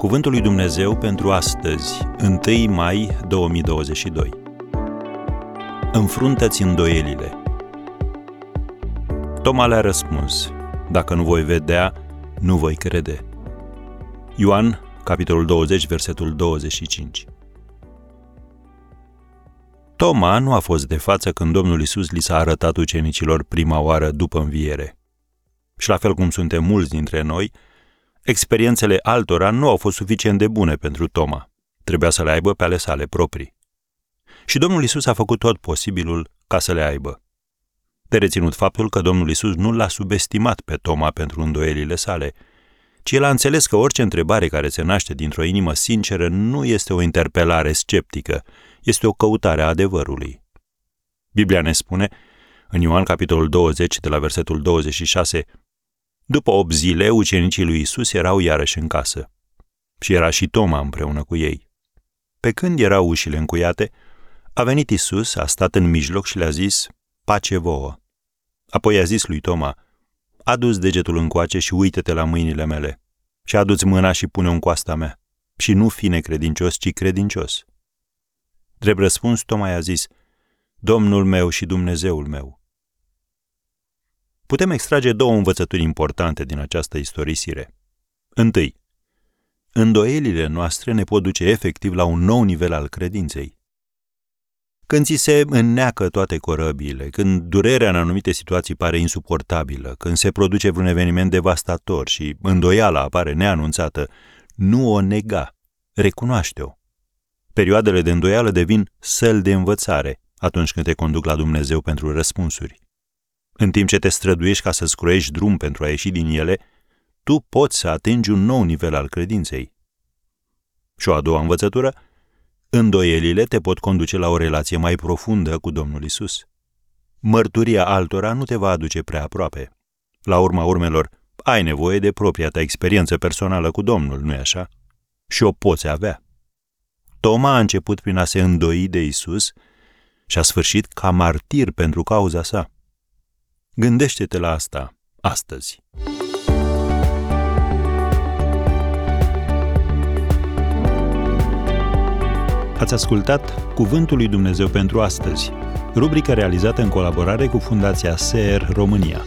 Cuvântul lui Dumnezeu pentru astăzi, 1 mai 2022. Înfruntă-ți îndoielile. Toma le-a răspuns, dacă nu voi vedea, nu voi crede. Ioan, capitolul 20, versetul 25. Toma nu a fost de față când Domnul Isus li s-a arătat ucenicilor prima oară după înviere. Și la fel cum suntem mulți dintre noi, experiențele altora nu au fost suficient de bune pentru Toma. Trebuia să le aibă pe ale sale proprii. Și Domnul Isus a făcut tot posibilul ca să le aibă. De reținut faptul că Domnul Isus nu l-a subestimat pe Toma pentru îndoielile sale, ci el a înțeles că orice întrebare care se naște dintr-o inimă sinceră nu este o interpelare sceptică, este o căutare a adevărului. Biblia ne spune, în Ioan capitolul 20, de la versetul 26, după 8 zile, ucenicii lui Isus erau iarăși în casă. Și era și Toma împreună cu ei. Pe când erau ușile încuiate, a venit Isus, a stat în mijloc și le-a zis, pace vouă. Apoi a zis lui Toma, adu degetul încoace și uită-te la mâinile mele. Și adu-ți mâna și pune-o în coasta mea. Și nu fi necredincios, ci credincios. Drept răspuns, Toma i-a zis, Domnul meu și Dumnezeul meu. Putem extrage două învățături importante din această istorisire. Întâi, îndoielile noastre ne pot duce efectiv la un nou nivel al credinței. Când ți se înneacă toate corăbiile, când durerea în anumite situații pare insuportabilă, când se produce vreun eveniment devastator și îndoiala apare neanunțată, nu o nega, recunoaște-o. Perioadele de îndoială devin săl de învățare atunci când te conduc la Dumnezeu pentru răspunsuri. În timp ce te străduiești ca să scruiești drum pentru a ieși din ele, tu poți să atingi un nou nivel al credinței. Și o a doua învățătură, îndoielile te pot conduce la o relație mai profundă cu Domnul Isus. Mărturia altora nu te va aduce prea aproape. La urma urmelor, ai nevoie de propria ta experiență personală cu Domnul, nu-i așa? Și o poți avea. Toma a început prin a se îndoi de Isus și a sfârșit ca martir pentru cauza sa. Gândește-te la asta astăzi. Ați ascultat Cuvântul lui Dumnezeu pentru astăzi, rubrica realizată în colaborare cu Fundația SER România.